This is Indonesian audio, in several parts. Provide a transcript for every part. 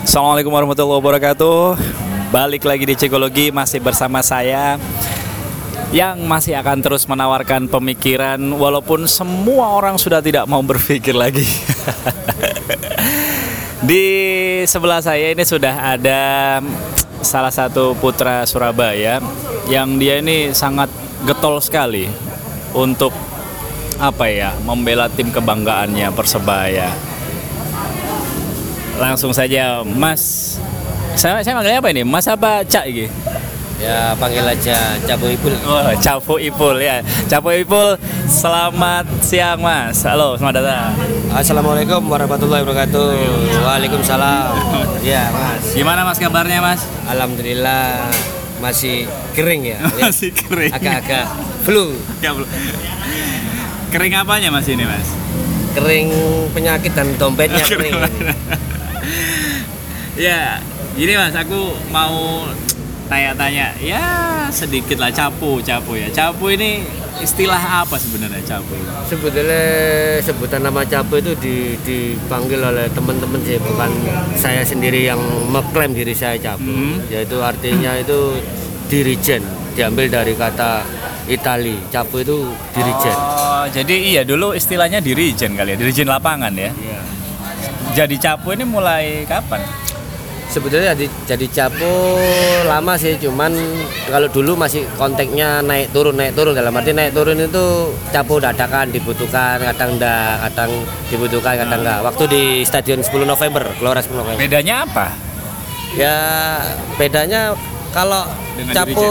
Assalamualaikum warahmatullahi wabarakatuh. Balik lagi di psikologi masih bersama saya yang masih akan terus menawarkan pemikiran walaupun semua orang sudah tidak mau berpikir lagi. di sebelah saya ini sudah ada salah satu putra Surabaya yang dia ini sangat getol sekali untuk apa ya membela tim kebanggaannya Persebaya. Langsung saja Mas saya saya manggilnya apa ini? Mas apa Cak ini? Ya panggil aja Cabu Ipul. Oh, Capo Ipul ya. Capo Ipul, selamat siang Mas. Halo, selamat datang. Assalamualaikum warahmatullahi wabarakatuh. Waalaikumsalam. Ya Mas. Gimana Mas kabarnya Mas? Alhamdulillah masih kering ya. Masih kering. Agak-agak flu. Ya, belum. Kering apanya Mas ini Mas? Kering penyakit dan dompetnya kering. Ya, gini Mas, aku mau tanya-tanya ya sedikit lah capu capu ya capu ini istilah apa sebenarnya capu Sebetulnya sebutan nama Cabu itu di- dipanggil oleh teman-teman sih, bukan saya sendiri yang mengklaim diri saya Cabu. Hmm. Yaitu artinya itu dirijen, diambil dari kata Itali. Cabu itu dirijen. oh jadi iya dulu istilahnya dirijen kali ya dirijen lapangan ya Iya. jadi capu ini mulai kapan Sebetulnya jadi, jadi capo lama sih, cuman kalau dulu masih konteksnya naik turun naik turun dalam arti naik turun itu capo dadakan dibutuhkan, kadang enggak, kadang dibutuhkan, kadang enggak. Waktu di Stadion 10 November, Gelora 10 November. bedanya apa Ya bedanya kalau Dengan capo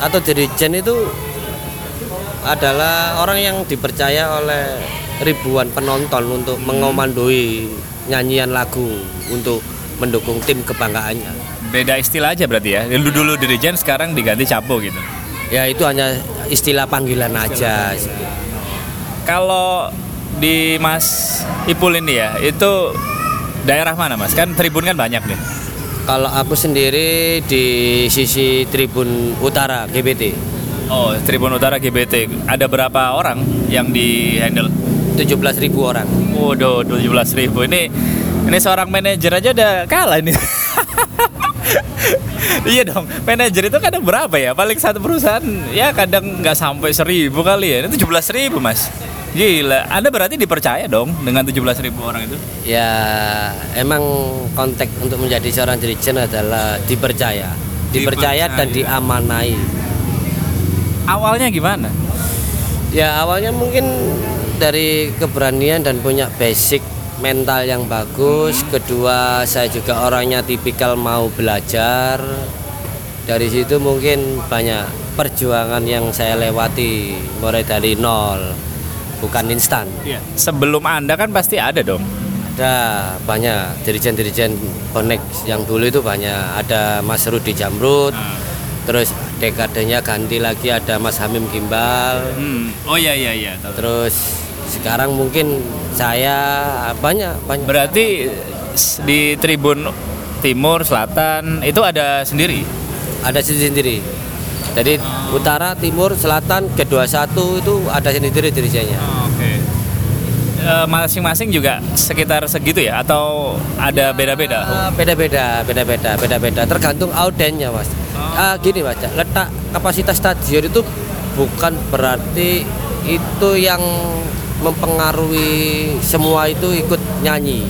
atau dirijen itu adalah orang yang dipercaya oleh ribuan penonton untuk mengomandoi nyanyian lagu untuk mendukung tim kebanggaannya. beda istilah aja berarti ya. Dulu dulu dirijen sekarang diganti capu gitu. Ya itu hanya istilah panggilan aja. kalau di Mas Ipul ini ya itu daerah mana Mas? Kan tribun kan banyak nih. Kalau aku sendiri di sisi Tribun Utara GBT oh Tribun Utara GBT ada berapa orang yang di handle 17.000 orang. Waduh, 17 ribu. Ini ini seorang manajer aja udah kalah ini. iya dong, manajer itu kadang berapa ya? Paling satu perusahaan ya kadang nggak sampai seribu kali ya. Ini 17 ribu mas. Gila, Anda berarti dipercaya dong dengan 17 ribu orang itu? Ya emang konteks untuk menjadi seorang dirijen adalah dipercaya, dipercaya dan Dipercaya. diamanai. Awalnya gimana? Ya awalnya mungkin dari keberanian dan punya basic mental yang bagus. Kedua saya juga orangnya tipikal mau belajar. Dari situ mungkin banyak perjuangan yang saya lewati mulai dari nol, bukan instan. Iya. Sebelum Anda kan pasti ada dong. Ada banyak dirijen-dirijen bonek yang dulu itu banyak. Ada Mas Rudi Jamrut, terus dekadenya ganti lagi ada Mas Hamim Gimbal, Hmm. Oh iya iya iya. terus sekarang mungkin saya banyak banyak. Berarti di Tribun Timur, Selatan itu ada sendiri. Ada sendiri-sendiri. Jadi utara, timur, selatan, kedua satu itu ada sendiri dirijennya. Oke. Eh, masing-masing juga sekitar segitu ya atau ada beda-beda? Ah, beda-beda, beda-beda, beda-beda. Tergantung audiennya, mas. Ah, gini mas, letak kapasitas stadion itu bukan berarti itu yang mempengaruhi semua itu ikut nyanyi.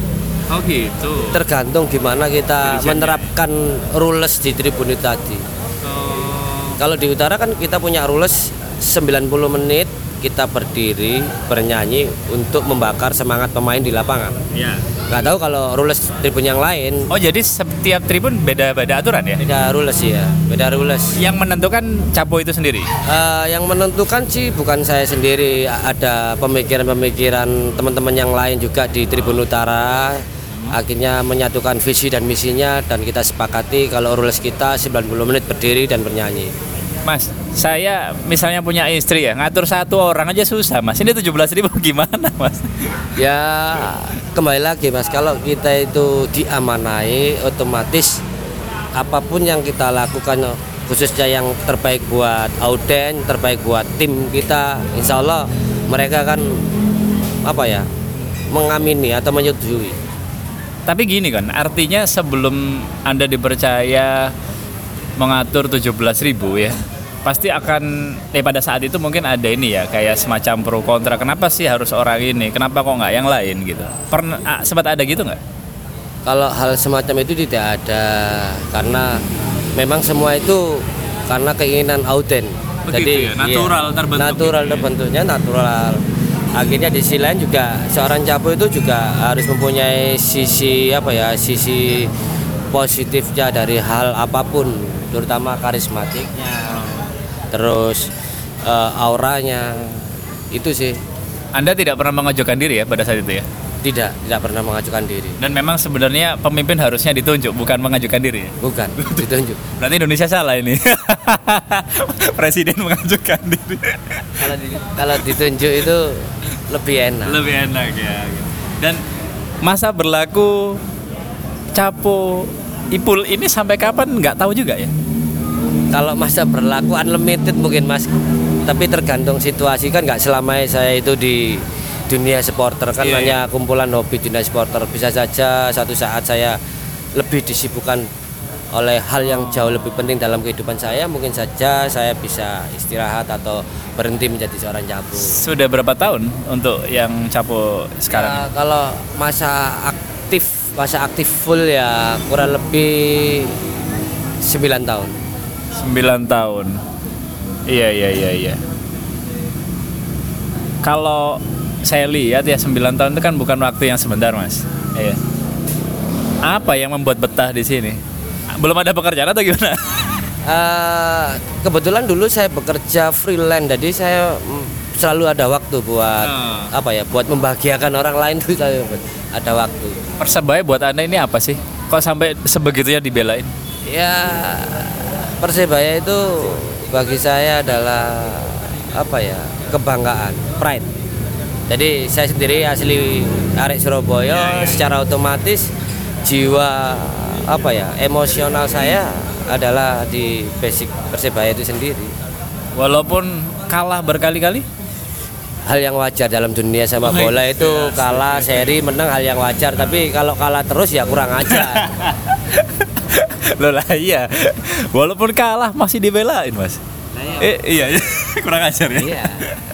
Oh gitu. Tergantung gimana kita menerapkan rules di tribun itu tadi. Oh, Kalau di utara kan kita punya rules 90 menit kita berdiri bernyanyi untuk membakar semangat pemain di lapangan. ya. Nggak tahu kalau rules tribun yang lain Oh jadi setiap tribun beda-beda aturan ya? beda rules ya, beda rules. Yang menentukan capo itu sendiri. Eh, yang menentukan sih bukan saya sendiri, ada pemikiran-pemikiran teman-teman yang lain juga di Tribun Utara. Akhirnya menyatukan visi dan misinya dan kita sepakati kalau rules kita 90 menit berdiri dan bernyanyi. Mas, saya misalnya punya istri ya, ngatur satu orang aja susah mas. Ini 17 ribu gimana mas? Ya kembali lagi mas, kalau kita itu diamanai otomatis apa pun yang kita lakukan khususnya yang terbaik buat auden, terbaik buat tim kita, insya Allah mereka kan apa ya mengamini atau menyetujui. Tapi gini kan, artinya sebelum Anda dipercaya mengatur 17.000 ribu ya, pasti akan eh pada saat itu mungkin ada ini ya kayak semacam pro kontra kenapa sih harus orang ini kenapa kok nggak yang lain gitu pernah ah, sempat ada gitu nggak Kalau hal semacam itu tidak ada karena memang semua itu karena keinginan auden. Begitu ya, natural terbentuk Natural gitu ya. terbentuknya natural. Akhirnya di sisi lain juga seorang capo itu juga harus mempunyai sisi apa ya sisi positifnya dari hal apa pun, terutama karismatiknya, terus eh, auranya. Itu sih. Anda tidak pernah mengajukan diri ya pada saat itu ya? Tidak tidak pernah mengajukan diri, dan memang sebenarnya pemimpin harusnya ditunjuk bukan mengajukan diri ya? bukan ditunjuk. berarti Indonesia salah ini. Presiden mengajukan diri. Kalau di- kalau ditunjuk itu lebih enak. Lebih enak ya. Dan masa berlaku capo ipul ini sampai kapan? Nggak tahu juga ya kalau masa berlaku unlimited mungkin mas. Tapi tergantung situasi. Kan nggak selamanya saya itu di dunia supporter kan Iya, hanya kumpulan hobi dunia supporter bisa saja satu saat saya lebih disibukkan oleh hal yang jauh lebih penting dalam kehidupan saya mungkin saja saya bisa istirahat atau berhenti menjadi seorang cabu sudah berapa tahun untuk yang capo sekarang? Ya, kalau masa aktif masa aktif full ya kurang lebih 9 tahun 9 tahun. Iya iya iya iya. Kalau saya lihat ya 9 tahun itu kan bukan waktu yang sebentar mas. Iya. Apa yang membuat betah di sini? Belum ada pekerjaan atau gimana? Eh, kebetulan dulu saya bekerja freelance, jadi saya mm, selalu ada waktu buat Hmm. apa ya, buat membahagiakan orang lain tuh saya ada waktu. persebaya buat anda ini apa sih? Kok sampai sebegitunya dibelain? Ya Persebaya itu bagi saya adalah apa ya kebanggaan, pride. Jadi saya sendiri asli arek Surabaya, secara otomatis jiwa apa ya emosional saya adalah di basic Persebaya itu sendiri. walaupun kalah berkali-kali hal yang wajar dalam dunia sama Oh, iya. bola itu kalah seri menang hal yang wajar tapi kalau kalah terus ya kurang ajar Loh lah iya. Walaupun kalah masih dibelain mas. Eh, Iya kurang ajar ya? Iya.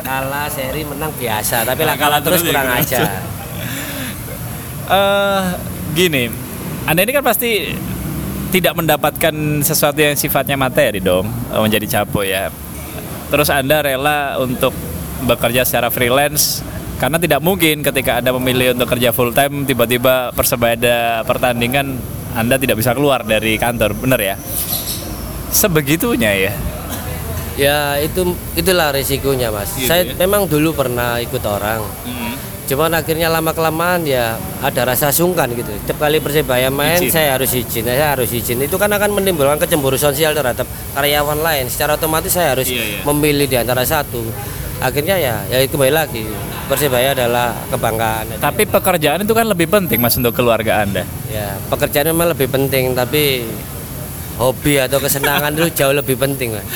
Kalah seri menang biasa. Tapi Nah, lah kalah terus terus ya kurang kurang ajar. Eh, Gini. Anda ini kan pasti Tidak mendapatkan sesuatu yang sifatnya materi dong. Eh, Menjadi capo ya. Terus Anda rela untuk bekerja secara freelance karena tidak mungkin ketika Anda memilih untuk kerja full time tiba-tiba persebaya ada pertandingan Anda tidak bisa keluar dari kantor, bener ya? Sebegitunya ya. ya itu itulah risikonya mas Gitu saya ya. memang dulu pernah ikut orang cuman akhirnya lama kelamaan ya ada rasa sungkan gitu setiap kali persebaya main Izin. saya harus izin saya harus izin itu kan akan menimbulkan kecemburuan sosial terhadap karyawan lain secara otomatis saya harus Iya, iya. memilih di antara satu akhirnya ya ya kembali lagi persebaya adalah kebanggaan Tapi pekerjaan itu kan lebih penting mas untuk keluarga Anda. Ya pekerjaan memang lebih penting tapi hobi atau kesenangan itu jauh lebih penting Mas.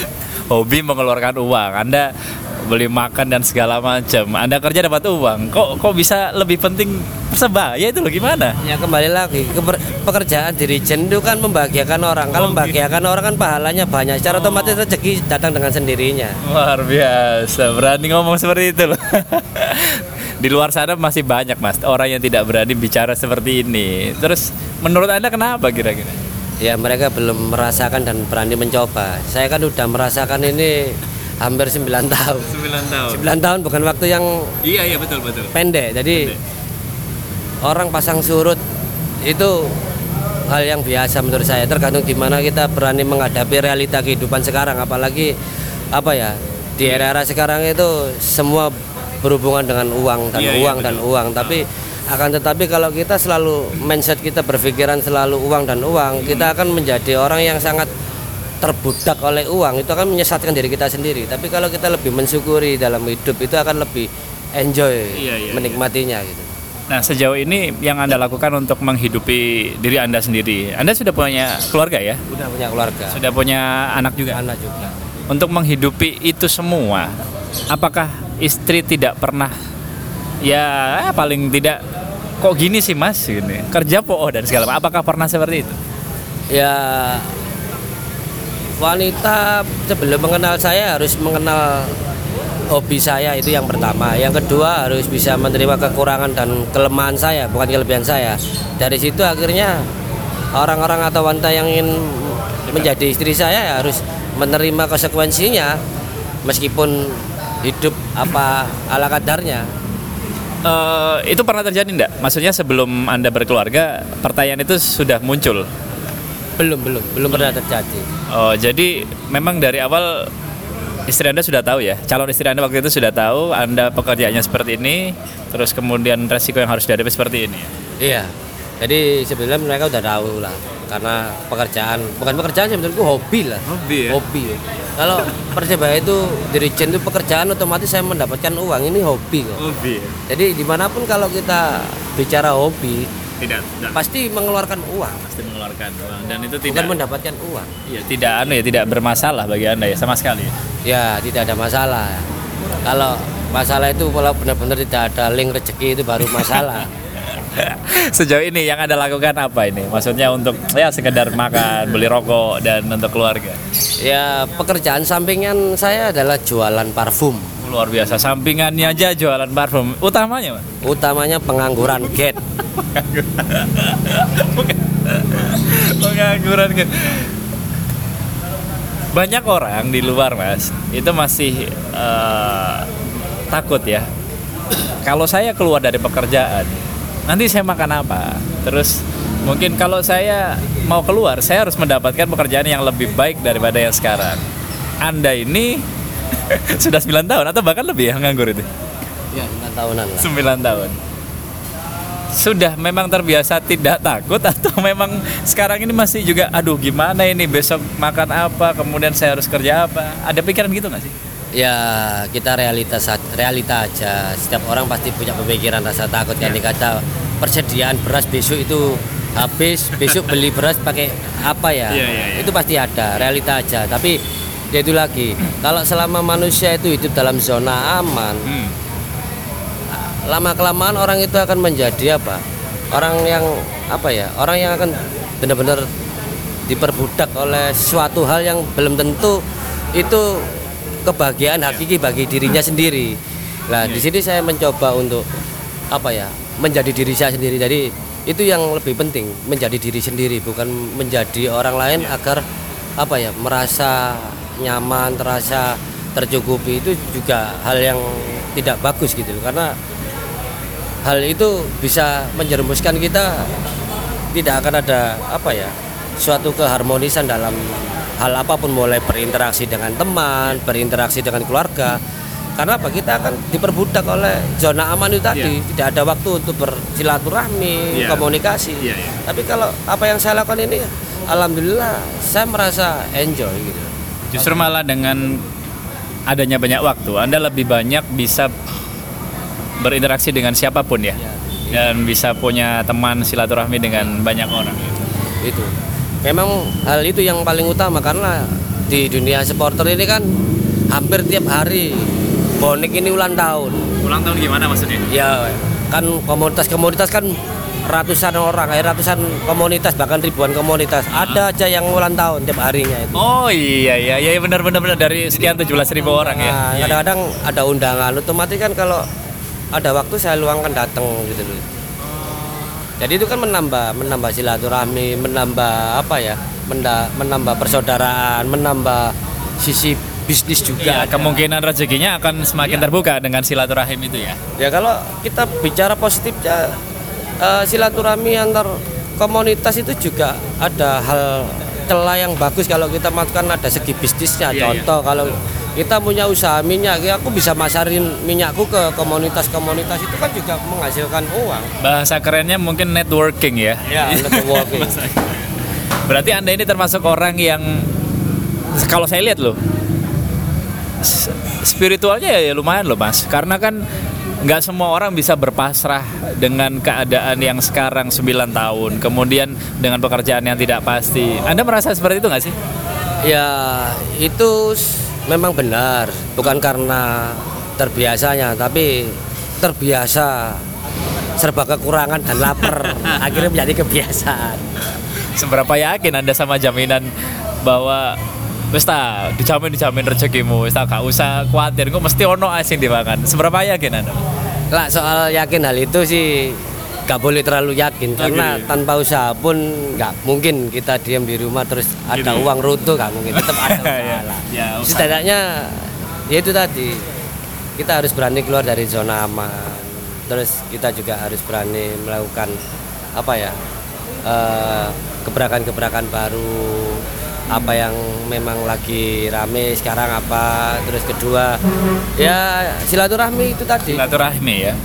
Hobi mengeluarkan uang, Anda beli makan dan segala macam. Anda kerja dapat uang. Kok kok bisa lebih penting persebaya itu loh gimana? Ya kembali lagi keper- pekerjaan dirijen itu kan membahagiakan orang. Kalau Oh, membahagiakan orang kan pahalanya banyak. Secara otomatis rezeki datang dengan sendirinya. Luar biasa, berani ngomong seperti itu loh. Di luar sana masih banyak mas orang yang tidak berani bicara seperti ini. Terus menurut anda kenapa kira-kira? Ya mereka belum merasakan dan berani mencoba. Saya kan udah merasakan ini hampir 9 tahun. 9 tahun. 9 tahun bukan waktu yang Iya iya betul betul. pendek. Jadi orang pasang surut itu hal yang biasa menurut saya. Tergantung gimana kita berani menghadapi realita kehidupan sekarang. Apalagi apa ya di era-era sekarang itu semua berhubungan dengan uang dan Iya, iya, uang dan uang. Tapi akan tetapi kalau kita selalu mindset kita berpikiran selalu uang dan uang, kita akan menjadi orang yang sangat terbudak oleh uang itu akan menyesatkan diri kita sendiri. Tapi kalau kita lebih mensyukuri dalam hidup itu akan lebih enjoy Iya, iya, menikmatinya gitu. Nah sejauh ini yang anda lakukan untuk menghidupi diri anda sendiri, anda sudah punya keluarga ya? Udah punya keluarga, Sudah punya anak juga. anak juga. Untuk menghidupi itu semua, apakah istri tidak pernah ya paling tidak kok gini sih mas? Gini. Kerja po dan segala macam. Apakah pernah seperti itu? Ya wanita sebelum mengenal saya harus mengenal hobi saya itu yang pertama. Yang kedua harus bisa menerima kekurangan dan kelemahan saya bukan kelebihan saya. Dari situ akhirnya orang-orang atau wanita yang ingin menjadi istri saya ya harus menerima konsekuensinya meskipun hidup apa ala kadarnya. Eh, itu pernah terjadi enggak maksudnya sebelum anda berkeluarga pertanyaan itu sudah muncul? Belum belum belum pernah terjadi. Oh jadi memang dari awal istri anda sudah tahu ya? Calon istri anda waktu itu sudah tahu anda pekerjaannya seperti ini terus kemudian resiko yang harus dihadapi seperti ini? Iya. Jadi sebenarnya mereka udah tahu lah karena pekerjaan bukan pekerjaan sih menurutku hobi lah. Hobi ya? Hobi. Kalau persebaya itu dirijen itu pekerjaan otomatis saya mendapatkan uang ini hobi kok. hobi Jadi di mana pun kalau kita bicara hobi tidak, tidak pasti mengeluarkan uang pasti mengeluarkan uang dan itu bukan tidak mendapatkan uang. Iya, tidak anu ya, tidak bermasalah bagi Anda ya sama sekali. Ya tidak ada masalah. Kalau masalah itu kalau benar-benar tidak ada link rezeki itu baru masalah. Sejauh ini yang Anda lakukan apa ini? Maksudnya untuk ya sekedar makan, beli rokok dan untuk keluarga. ya pekerjaan sampingan saya adalah jualan parfum. Luar biasa, sampingannya aja jualan parfum. Utamanya, Mas. Utamanya pengangguran gate. Pengangguran kan. Banyak orang di luar, Mas, itu masih eh, takut ya. Kalau saya keluar dari pekerjaan, nanti saya makan apa? Terus mungkin kalau saya mau keluar, saya harus mendapatkan pekerjaan yang lebih baik daripada yang sekarang. Anda ini sudah 9 tahun atau bahkan lebih ya nganggur itu? Ya, 9 tahunan lah. 9 tahun. Sudah memang terbiasa tidak takut atau memang sekarang ini masih juga aduh gimana ini besok makan apa kemudian saya harus kerja apa ada pikiran gitu nggak sih Ya, kita realitas realita aja. Setiap orang pasti punya pemikiran rasa takut kan dikata persediaan beras besok itu habis, besok beli beras pakai apa ya? Iya, iya, iya. Itu pasti ada, realita aja. Tapi ya itu lagi, kalau selama manusia itu hidup dalam zona aman, hmm. lama kelamaan orang itu akan menjadi apa orang yang apa ya orang yang akan benar-benar diperbudak oleh suatu hal yang belum tentu itu kebahagiaan hakiki bagi dirinya sendiri. Nah di sini saya mencoba untuk apa ya menjadi diri saya sendiri. Jadi itu yang lebih penting menjadi diri sendiri bukan menjadi orang lain agar apa ya merasa nyaman terasa tercukupi. Itu juga hal yang tidak bagus gitu karena hal itu bisa menjerumuskan kita tidak akan ada apa ya suatu keharmonisan dalam hal apa pun mulai berinteraksi dengan teman, berinteraksi dengan keluarga. Karena apa? Kita akan diperbudak oleh zona aman itu tadi. Tidak ada waktu untuk bersilaturahmi, Iya. komunikasi. Iya, iya. Tapi kalau apa yang saya lakukan ini, alhamdulillah saya merasa enjoy gitu. justru malah dengan adanya banyak waktu Anda lebih banyak bisa berinteraksi dengan siapa pun ya dan bisa punya teman silaturahmi dengan banyak orang itu memang hal itu yang paling utama karena di dunia supporter ini kan hampir tiap hari bonek ini ulang tahun. Ulang tahun gimana maksudnya? Ya kan komunitas-komunitas kan ratusan orang eh, ratusan komunitas bahkan ribuan komunitas. Ada aja yang ulang tahun tiap harinya itu. Oh iya iya iya benar benar benar. Dari sekian 17.000 ribu orang ya. Nah, Iya, kadang-kadang ada undangan otomatis kan kalau ada waktu saya luangkan datang gitu loh jadi itu kan menambah menambah silaturahmi menambah apa ya menda- menambah persaudaraan menambah sisi bisnis juga ada. kemungkinan rezekinya akan semakin terbuka dengan silaturahim itu ya. ya kalau kita bicara positifnya eh, silaturahmi antar komunitas itu juga ada hal celah yang bagus kalau kita masukkan ada segi bisnisnya Iya, contoh kalau kita punya usaha minyak ya aku bisa masarin minyakku ke komunitas-komunitas itu kan juga menghasilkan uang Bahasa kerennya mungkin networking ya. ya networking Berarti Anda ini termasuk orang yang kalau saya lihat loh spiritualnya ya lumayan loh Mas. Karena kan nggak semua orang bisa berpasrah dengan keadaan yang sekarang 9 tahun, kemudian dengan pekerjaan yang tidak pasti. Anda merasa seperti itu nggak sih? ya itu memang benar bukan karena terbiasanya tapi terbiasa serba kekurangan dan lapar. Akhirnya menjadi kebiasaan. Seberapa yakin Anda sama jaminan bahwa wis ta dijamin dijamin rezekimu wis ta gak usah khawatir kok mesti ono asin dimakan. Seberapa yakin anda? Lah soal yakin hal itu sih gak boleh terlalu yakin karena Oke. tanpa usaha pun nggak mungkin kita diam di rumah terus ada Gitu. uang runtuh nggak mungkin. Tetap ada usaha Ya, lah. ya, usaha. setidaknya ya itu tadi kita harus berani keluar dari zona aman. Terus kita juga harus berani melakukan apa ya eh, gebrakan-gebrakan baru. Apa yang memang lagi rame sekarang apa terus kedua. Ya silaturahmi itu tadi. Silaturahmi ya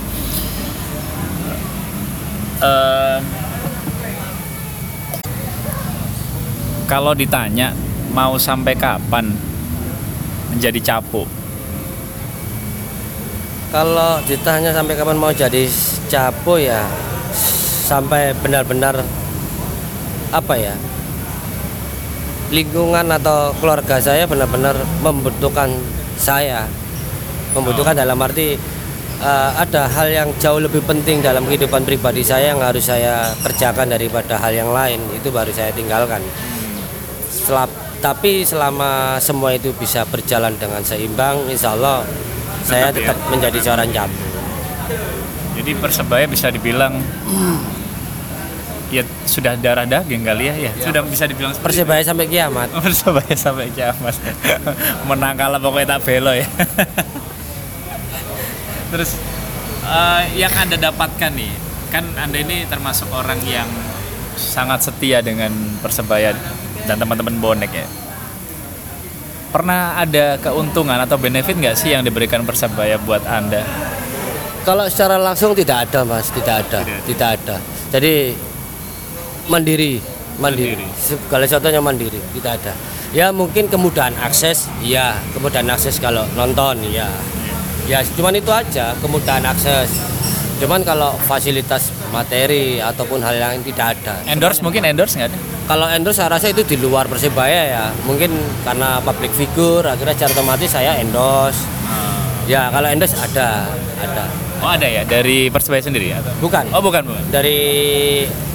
Eh, kalau ditanya mau sampai kapan menjadi capo? Kalau ditanya sampai kapan mau jadi capo ya sampai benar-benar apa ya lingkungan atau keluarga saya benar-benar membutuhkan saya. Membutuhkan dalam arti eh, ada hal yang jauh lebih penting dalam kehidupan pribadi saya yang harus saya kerjakan daripada hal yang lain. Itu baru saya tinggalkan. Selap- tapi selama semua itu bisa berjalan dengan seimbang insya Allah saya Tetap ya. tetap menjadi seorang capo jadi persebaya bisa dibilang ya sudah darah daging kali ya? Ya sudah bisa dibilang itu. persebaya sampai kiamat. Persebaya sampai kiamat. Menang kalah pokoknya tak belo ya terus eh, yang anda dapatkan nih kan anda ini termasuk orang yang sangat setia dengan persebaya dan teman-teman bonek ya pernah ada keuntungan atau benefit nggak sih yang diberikan persebaya buat anda Kalau secara langsung tidak ada mas, tidak ada, Tidak ada. tidak ada. Jadi mandiri, mandiri. Mandiri. Kalau contohnya mandiri, tidak ada. Ya mungkin kemudahan akses, ya kemudahan akses kalau nonton, ya, ya cuman itu aja kemudahan akses. Cuman kalau fasilitas materi ataupun hal yang tidak ada. endorse mungkin endorse nggak ada Kalau endorse saya rasa itu di luar persebaya ya. Mungkin karena public figure akhirnya secara otomatis saya endorse. Ya kalau endorse ada, ada. oh ada ya dari persebaya sendiri atau Bukan. oh bukan bukan dari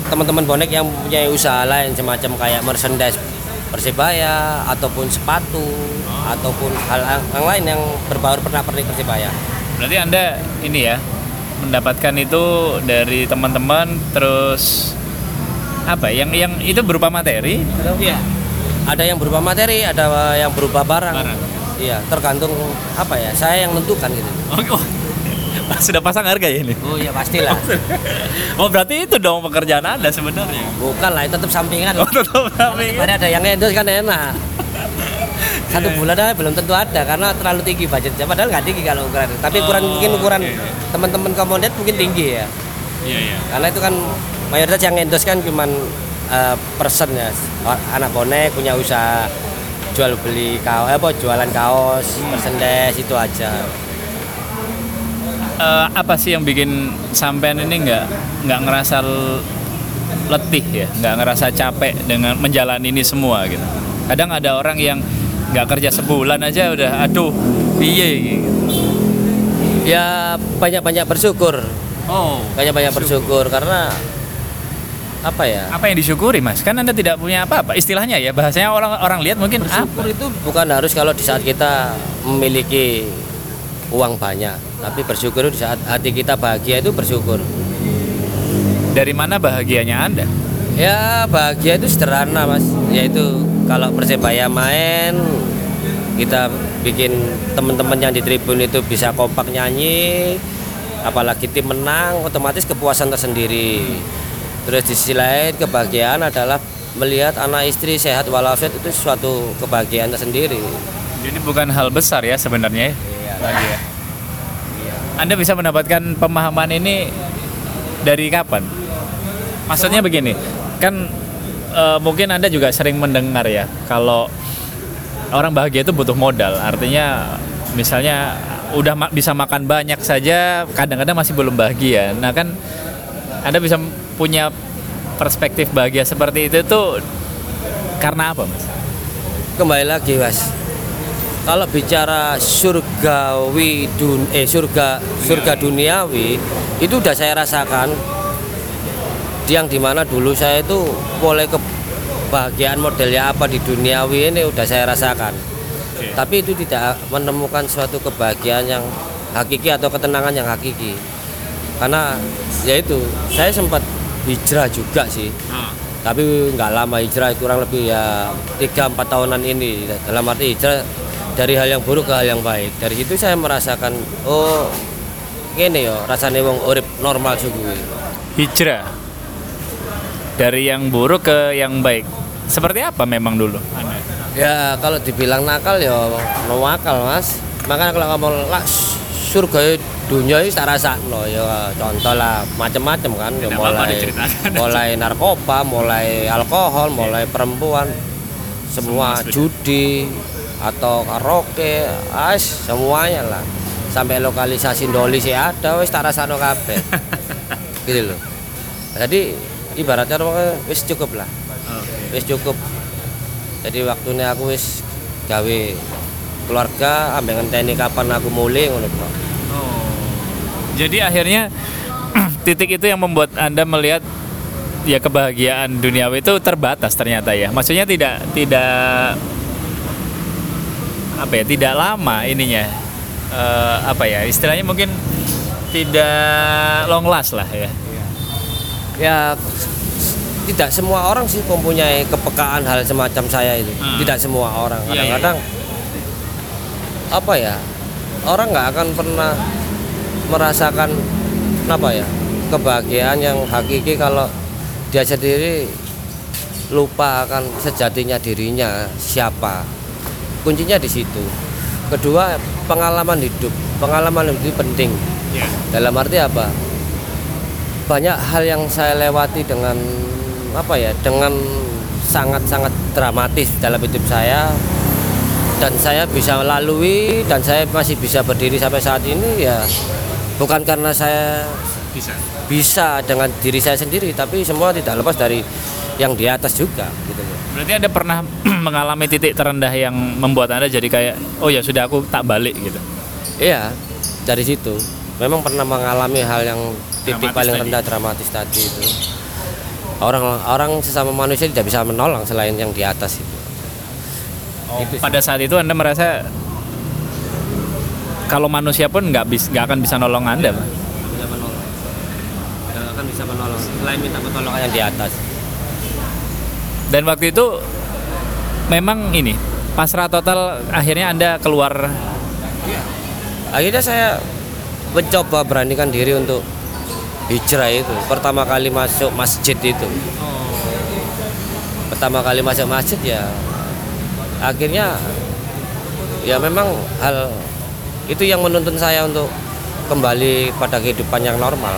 teman-teman bonek yang punya usaha lain semacam kayak merchandise persebaya ataupun sepatu ataupun hal yang lain yang berbaur pernah pernik persebaya Berarti Anda ini ya mendapatkan itu dari teman-teman terus apa yang yang itu berupa materi atau Iya. ada yang berupa materi ada yang berupa barang, Barang. iya tergantung apa ya saya yang menentukan gitu Oh, oh. sudah pasang harga ya ini. oh iya pastilah Oh berarti itu dong pekerjaan Anda sebenarnya. bukan lah itu tetap sampingan Oh tetap sampingan. Mana ada yang endorse kan enak satu bulan aja belum tentu ada karena terlalu tinggi budgetnya padahal nggak tinggi kalau ukuran tapi ukuran Oh, mungkin ukuran oke, oke. teman-teman komodet mungkin tinggi ya Iya iya. karena itu kan mayoritas yang endorse kan cuman eh, person ya anak bonek punya usaha jual beli kaos apa jualan kaos merchandise itu aja Eh, apa sih yang bikin sampean ini nggak nggak ngerasa letih ya, nggak ngerasa capek dengan menjalani ini semua gitu. Kadang ada orang yang nggak kerja sebulan aja udah aduh piye gitu. ya banyak-banyak bersyukur Oh, banyak-banyak bersyukur karena apa ya apa yang disyukuri mas? Kan anda tidak punya apa-apa istilahnya ya bahasanya orang orang lihat mungkin apa? Bersyukur itu bukan harus kalau di saat kita memiliki uang banyak, tapi bersyukur di saat hati kita bahagia itu bersyukur. Dari mana bahagianya anda? Ya bahagia itu sederhana mas, yaitu kalau persebaya main kita bikin teman-teman yang di tribun itu bisa kompak nyanyi, apalagi tim menang, otomatis kepuasan tersendiri. Terus di sisi lain kebahagiaan adalah melihat anak istri sehat walafiat itu suatu kebahagiaan tersendiri. Jadi bukan hal besar ya sebenarnya ya. Iya. Ya. Anda bisa mendapatkan pemahaman ini dari kapan? Maksudnya begini, kan eh, mungkin Anda juga sering mendengar ya kalau orang bahagia itu butuh modal. Artinya misalnya udah ma- bisa makan banyak saja kadang-kadang masih belum bahagia. Nah, kan Anda bisa punya perspektif bahagia seperti itu tuh karena apa, Mas? kembali lagi mas kalau bicara surgawi dun eh surga surga duniawi itu udah saya rasakan. Yang di mana dulu saya itu mulai kebahagiaan modelnya apa di duniawi ini udah saya rasakan. Oke. tapi itu tidak menemukan suatu kebahagiaan yang hakiki atau ketenangan yang hakiki. Karena ya itu saya sempat hijrah juga sih. Ah. tapi nggak lama hijrah kurang lebih ya 3-4 tahunan ini. Dalam arti hijrah dari hal yang buruk ke hal yang baik. Dari situ saya merasakan oh ini yo rasanya wong urip normal suguh Hijrah. Dari yang buruk ke yang baik. Seperti apa memang dulu? Anda? ya kalau dibilang nakal ya no akal mas. Makanya kalau ngomong lah surga dunia itu tak rasa no ya contoh lah macem-macem kan ya mulai mulai narkoba mulai alkohol mulai perempuan semua judi atau karaoke as semuanya lah. Sampai lokalisasi doli sih ada wis tak rasa no kabeh. Gitu loh. Jadi ibaratnya wis cukup lah. Wis cukup. Jadi waktunya aku wis gawe keluarga ambek ngenteni kapan aku mulai ngono Pak. Jadi akhirnya titik itu yang membuat Anda melihat ya kebahagiaan duniawi itu terbatas ternyata ya. Maksudnya tidak tidak apa ya, tidak lama ininya. Eh, apa ya? Istilahnya mungkin tidak long last lah ya. ya tidak semua orang sih mempunyai kepekaan hal semacam saya itu Hmm. tidak semua orang Iya, iya. kadang-kadang apa ya orang nggak akan pernah merasakan apa ya kebahagiaan yang hakiki kalau dia sendiri lupa akan sejatinya dirinya siapa kuncinya di situ kedua pengalaman hidup pengalaman hidup itu penting Ya. dalam arti apa banyak hal yang saya lewati dengan apa ya dengan sangat-sangat dramatis dalam hidup saya dan saya bisa lalui dan saya masih bisa berdiri sampai saat ini ya bukan karena saya Bisa. bisa dengan diri saya sendiri tapi semua tidak lepas dari yang di atas juga gitu. Berarti Anda pernah mengalami titik terendah yang membuat Anda jadi kayak oh ya sudah aku tak balik gitu. Iya, dari situ memang pernah mengalami hal yang titik Dramatis paling tadi. rendah dramatis tadi itu. Orang orang sesama manusia tidak bisa menolong selain yang di atas itu. Itu sih. Pada saat itu Anda merasa kalau manusia pun nggak bis nggak akan bisa nolong Anda, Pak. Bisa menolong. Tidak akan bisa menolong selain minta pertolongan yang di atas. Dan waktu itu memang ini pasrah total akhirnya Anda keluar Akhirnya saya mencoba beranikan diri untuk hijrah itu. Pertama kali masuk masjid itu. Pertama kali masuk masjid ya akhirnya ya memang hal itu yang menuntun saya untuk kembali pada kehidupan yang normal.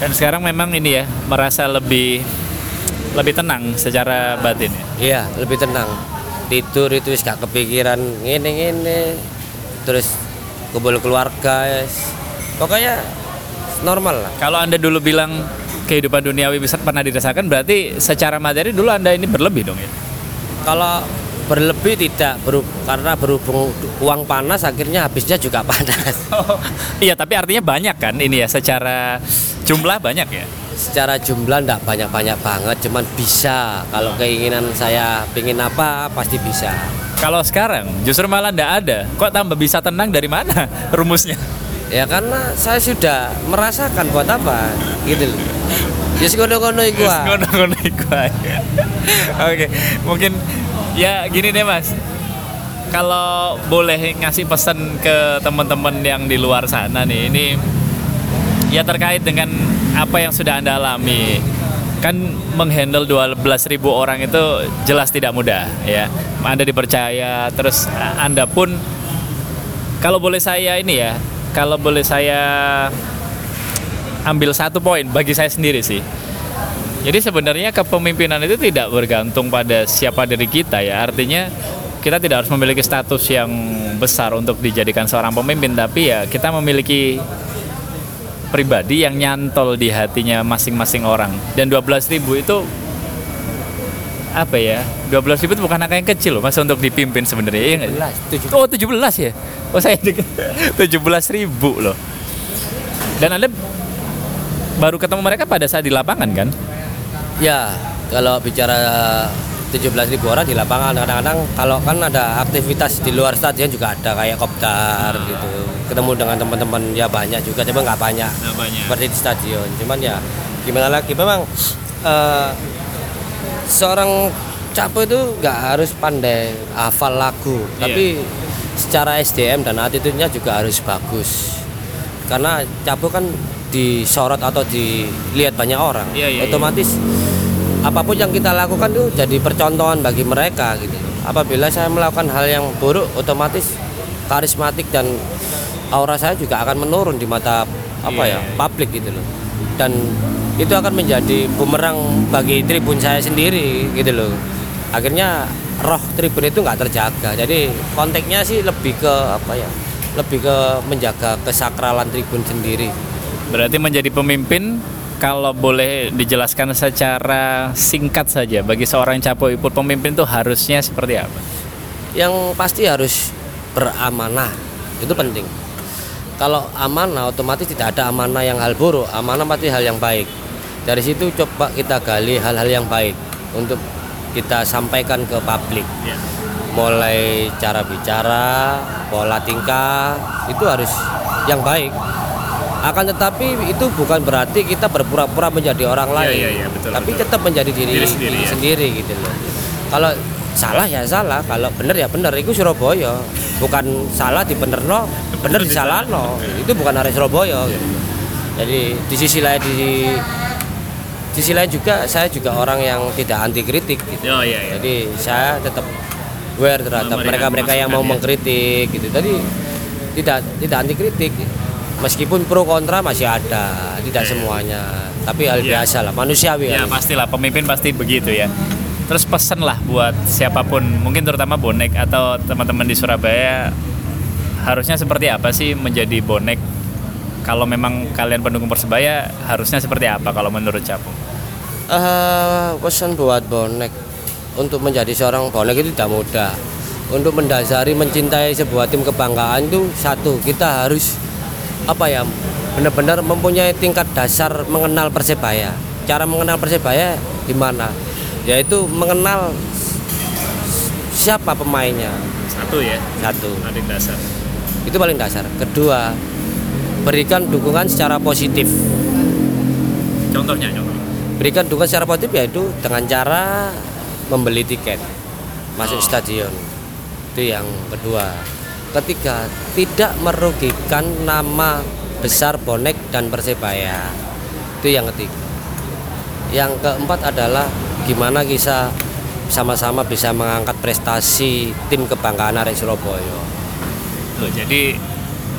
dan sekarang memang ini ya merasa lebih lebih tenang secara batin. ya. Iya, lebih tenang. Tidur itu gak kepikiran ngene-ngene. Terus kumpul keluarga, yes. pokoknya normal lah. Kalau Anda dulu bilang kehidupan duniawi bisa pernah dirasakan berarti secara materi dulu Anda ini berlebih dong ya. Kalau berlebih tidak beru- karena berhubung uang panas akhirnya habisnya juga panas. iya, tapi artinya banyak kan ini ya secara jumlah banyak ya. Secara jumlah enggak banyak-banyak banget, cuman bisa. Kalau keinginan saya pingin apa pasti bisa. Kalau sekarang justru malah ndak ada. Kok tambah bisa tenang dari mana rumusnya? Ya karena saya sudah merasakan buat apa gitu loh. Ya sekono-kono iku ah. Ngono-ngono iku aja. Oke, mungkin ya gini deh Mas. Kalau boleh ngasih pesan ke teman-teman yang di luar sana nih, ini ya terkait dengan apa yang sudah Anda alami. Kan menghandle 12.000 orang itu jelas tidak mudah ya. Anda dipercaya terus Anda pun kalau boleh saya ini ya, kalau boleh saya ambil satu poin bagi saya sendiri sih. Jadi sebenarnya kepemimpinan itu tidak bergantung pada siapa diri kita ya. Artinya kita tidak harus memiliki status yang besar untuk dijadikan seorang pemimpin, tapi ya kita memiliki pribadi yang nyantol di hatinya masing-masing orang. Dan 12.000 itu apa ya 12 ribu itu bukan angka yang kecil loh masa untuk dipimpin sebenarnya ya nggak? 17. Oh 17 ya Oh saya 17 ribu loh Dan Anda baru ketemu mereka pada saat di lapangan kan? Ya, kalau bicara 17.000 orang di lapangan kadang-kadang kalau kan ada aktivitas di luar stadion juga ada kayak kopdar gitu. Ketemu dengan teman-teman ya banyak juga, cuma nggak banyak Nggak banyak. seperti di stadion. Cuman ya gimana lagi memang eh, seorang capo itu nggak harus pandai hafal lagu, Iya. tapi secara SDM dan attitude-nya juga harus bagus. Karena capo kan disorot atau dilihat banyak orang, Iya, iya, otomatis apa pun yang kita lakukan tuh jadi percontohan bagi mereka gitu. Apabila saya melakukan hal yang buruk, otomatis karismatik dan aura saya juga akan menurun di mata apa Iya, ya iya. publik gitu loh. Dan itu akan menjadi bumerang bagi tribun saya sendiri gitu loh. Akhirnya roh tribun itu nggak terjaga. Jadi konteksnya sih lebih ke apa ya? Lebih ke menjaga kesakralan tribun sendiri. Berarti menjadi pemimpin kalau boleh dijelaskan secara singkat saja bagi seorang capo iput pemimpin itu harusnya seperti apa? yang pasti harus beramanah itu penting. Kalau amanah otomatis tidak ada amanah yang hal buruk. Amanah pasti hal yang baik. Dari situ coba kita gali hal-hal yang baik untuk kita sampaikan ke publik. Mulai cara bicara pola tingkah itu harus yang baik akan tetapi itu bukan berarti kita berpura-pura menjadi orang lain iya, iya, betul, tapi betul. tetap menjadi diri, Diri sendiri, diri ya. sendiri gitu loh kalau salah ya salah kalau benar ya benar itu Surabaya bukan salah di bener no bener di salah no itu bukan hari Surabaya gitu. jadi di sisi lain di di sisi lain juga saya juga orang yang tidak anti kritik gitu Oh iya jadi saya tetap aware terhadap mereka-mereka yang mau ya. mengkritik gitu. Tadi tidak tidak anti kritik. Meskipun pro kontra masih ada, tidak semuanya. Tapi hal Iya. biasa lah, manusiawi Ya kan. pastilah pemimpin pasti begitu ya. Terus pesan lah buat siapa pun, mungkin terutama bonek atau teman-teman di Surabaya harusnya seperti apa sih menjadi bonek? Kalau memang kalian pendukung Persebaya harusnya seperti apa kalau menurut Capo? Eh, pesan buat bonek untuk menjadi seorang bonek itu tidak mudah. Untuk mendasari mencintai sebuah tim kebanggaan itu satu kita harus apa ya benar-benar mempunyai tingkat dasar mengenal persebaya. Cara mengenal persebaya gimana? Yaitu mengenal siapa pemainnya Satu ya, satu nanti dasar. itu paling dasar. Kedua berikan dukungan secara positif. Contohnya, contoh. berikan dukungan secara positif yaitu dengan cara membeli tiket masuk Oh. stadion itu yang kedua ketiga tidak merugikan nama besar bonek dan persebaya itu yang ketiga yang keempat adalah gimana kita sama-sama bisa mengangkat prestasi tim kebanggaan Arek Surabaya Tuh, jadi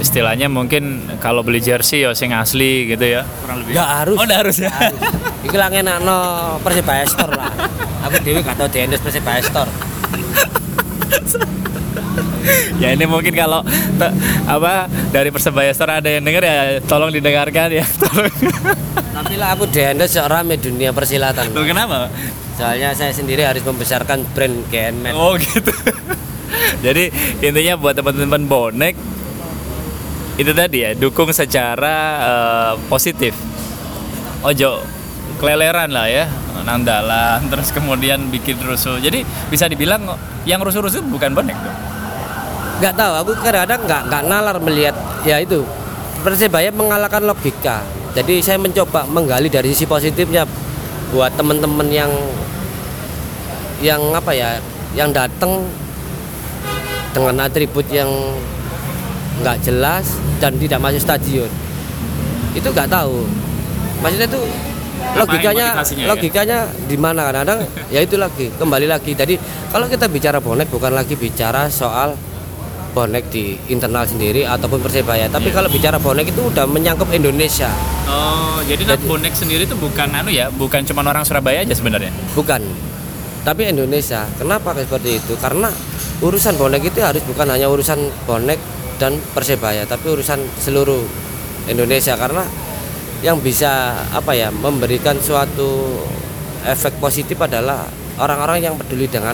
istilahnya mungkin kalau beli jersey ya sing asli gitu ya. Kurang lebih. Nggak harus. Oh, nggak harus ya. Iki lah ngenakno Persebaya Store lah. Aku dhewe gak tau diendes Persebaya Store. Ya ini mungkin kalau te- apa dari Persebaya Store ada yang denger ya tolong didengarkan ya. Tolong. Tapi lah aku diendes seorang di dunia persilatan. Loh, kenapa? Soalnya saya sendiri harus membesarkan brand GNMan. Oh gitu. Jadi intinya buat teman-teman bonek itu tadi ya dukung secara eh, positif. Ojo keleleran lah ya nandalan terus kemudian bikin rusuh. Jadi bisa dibilang yang rusuh-rusuh bukan bonek dong. Nggak tahu, aku kadang-kadang nggak nggak nalar melihat ya itu Persebaya mengalahkan logika. Jadi saya mencoba menggali dari sisi positifnya buat teman-teman yang yang apa ya, yang datang dengan atribut yang nggak jelas dan tidak masuk stadion. Itu nggak tahu. Maksudnya itu logikanya ya? logikanya di mana kadang-kadang ya itu lagi kembali lagi. Jadi kalau kita bicara bonek bukan lagi bicara soal bonek di internal sendiri ataupun persebaya. Tapi Iya. kalau bicara bonek itu udah menyangkut Indonesia, Oh, jadi Jadi- bonek sendiri itu bukan anu ya, bukan cuma orang Surabaya aja sebenarnya. bukan. Tapi Indonesia. Kenapa seperti itu? Karena urusan bonek itu harus bukan hanya urusan bonek dan persebaya, tapi urusan seluruh Indonesia karena yang bisa apa ya memberikan suatu efek positif adalah orang-orang yang peduli dengan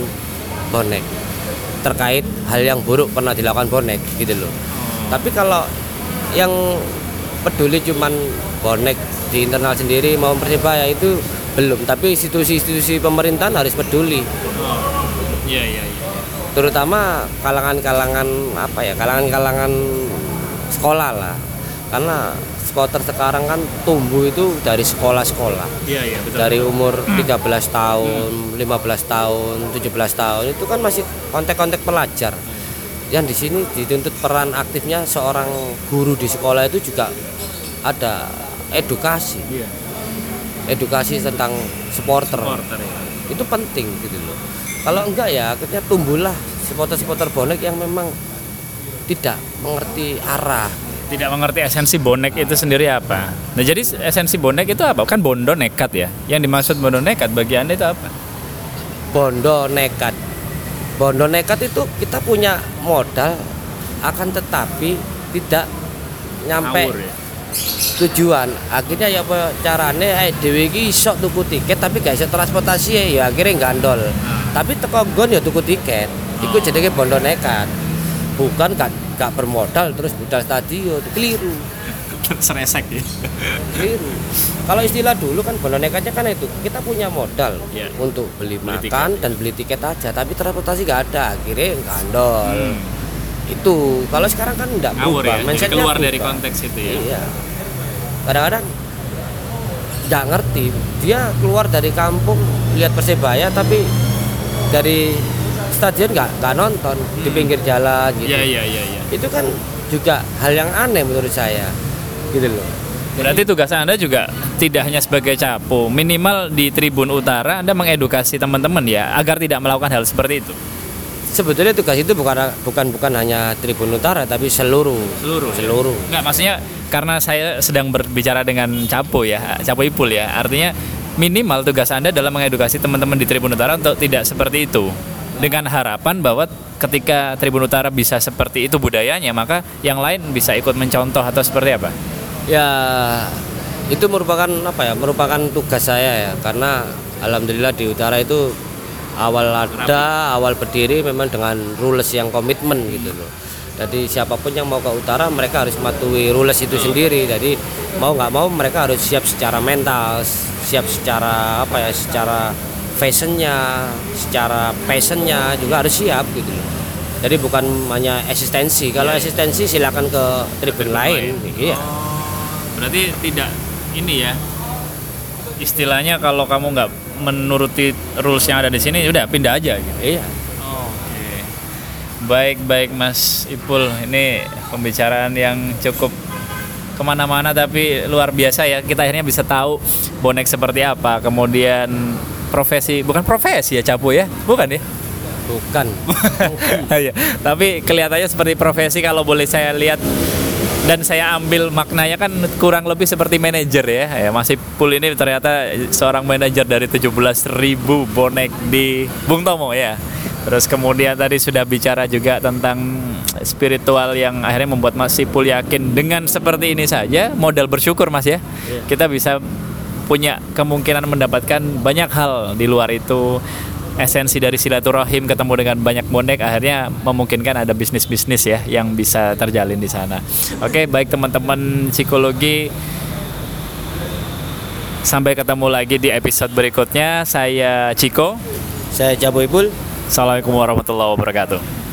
bonek terkait hal yang buruk pernah dilakukan bonek gitu loh. Tapi kalau yang peduli cuman bonek di internal sendiri mau persebaya itu belum. Tapi institusi-institusi pemerintahan harus peduli. Iya iya iya. Terutama kalangan-kalangan apa ya kalangan-kalangan sekolah lah. Karena supporter sekarang kan tumbuh itu dari sekolah-sekolah Iya iya betul. dari umur 13 tahun, 15 tahun, 17 tahun itu kan masih kontek-kontek pelajar. Yang di sini dituntut peran aktifnya seorang guru di sekolah itu juga ada edukasi, Iya. edukasi tentang supporter. Supporter ya. Itu penting gitu loh. Kalau enggak ya akhirnya tumbuhlah supporter-supporter bonek yang memang tidak mengerti arah. Tidak mengerti esensi bonek itu sendiri apa. Nah jadi esensi bonek itu apa? Kan bondo nekat ya. Yang dimaksud bondo nekat bagi anda itu apa? bondo nekat bondo nekat itu kita punya modal akan tetapi tidak nyampe Ngawur ya. tujuan akhirnya ya carane eh dhewe iki iso tuku tiket tapi gak iso transportasi ya akhirnya gandol tapi teko nggon ya tuku tiket iku jenenge bondo nekat bukan gak gak bermodal terus budal stadion keliru Seresek ya. keliru kalau istilah dulu kan bondo nekatnya kan itu kita punya modal Iya. untuk beli, Beli makan dan beli tiket aja tapi transportasi gak ada akhirnya gandol Hmm. itu kalau sekarang kan enggak berubah ya. Mindsetnya keluar dari berubah. konteks itu ya. iya kadang-kadang nggak ngerti dia keluar dari kampung lihat persebaya tapi dari stadion nggak nggak nonton di pinggir jalan gitu Iya iya iya iya. itu kan juga hal yang aneh menurut saya gitu loh Berarti tugas Anda juga tidak hanya sebagai capo, minimal di Tribun Utara Anda mengedukasi teman-teman ya agar tidak melakukan hal seperti itu. sebetulnya tugas itu bukan bukan bukan hanya Tribun Utara tapi seluruh Seluruh. ya? seluruh Enggak, maksudnya karena saya sedang berbicara dengan Capo ya, Capo Ipul ya. Artinya minimal tugas Anda dalam mengedukasi teman-teman di Tribun Utara untuk tidak seperti itu. Dengan harapan bahwa ketika Tribun Utara bisa seperti itu budayanya, maka yang lain bisa ikut mencontoh atau seperti apa? ya itu merupakan apa ya? Merupakan tugas saya ya. Karena alhamdulillah di utara itu awal ada awal berdiri memang dengan rules yang komitmen gitu loh. Jadi siapa pun yang mau ke utara mereka harus mematuhi rules itu sendiri. Jadi mau nggak mau mereka harus siap secara mental siap secara apa ya secara fashionnya secara passionnya juga harus siap gitu. Jadi bukan hanya eksistensi. Kalau eksistensi silakan ke tribun lain. iya. Berarti tidak ini ya. Istilahnya kalau kamu nggak menuruti rules yang ada di sini, udah pindah aja gitu. iya. Oke. Baik baik Mas Ipul, ini pembicaraan yang cukup ke mana-mana tapi luar biasa ya. Kita akhirnya bisa tahu bonek seperti apa, kemudian profesi bukan profesi ya capu ya, bukan ya? bukan Iya, tapi kelihatannya seperti profesi kalau boleh saya lihat dan saya ambil maknanya kan kurang lebih seperti manajer ya. Ya masih Pul ini ternyata seorang manajer dari 17.000 bonek di Bung Tomo ya. Terus kemudian tadi sudah bicara juga tentang spiritual yang akhirnya membuat Mas Sipul yakin dengan seperti ini saja modal bersyukur Mas ya. Kita bisa punya kemungkinan mendapatkan banyak hal di luar itu esensi dari silaturahim ketemu dengan banyak bonek akhirnya memungkinkan ada bisnis-bisnis ya yang bisa terjalin di sana. Oke, baik teman-teman psikologi sampai ketemu lagi di episode berikutnya. Saya Ciko. saya Jabo Ipul Assalamualaikum warahmatullahi wabarakatuh.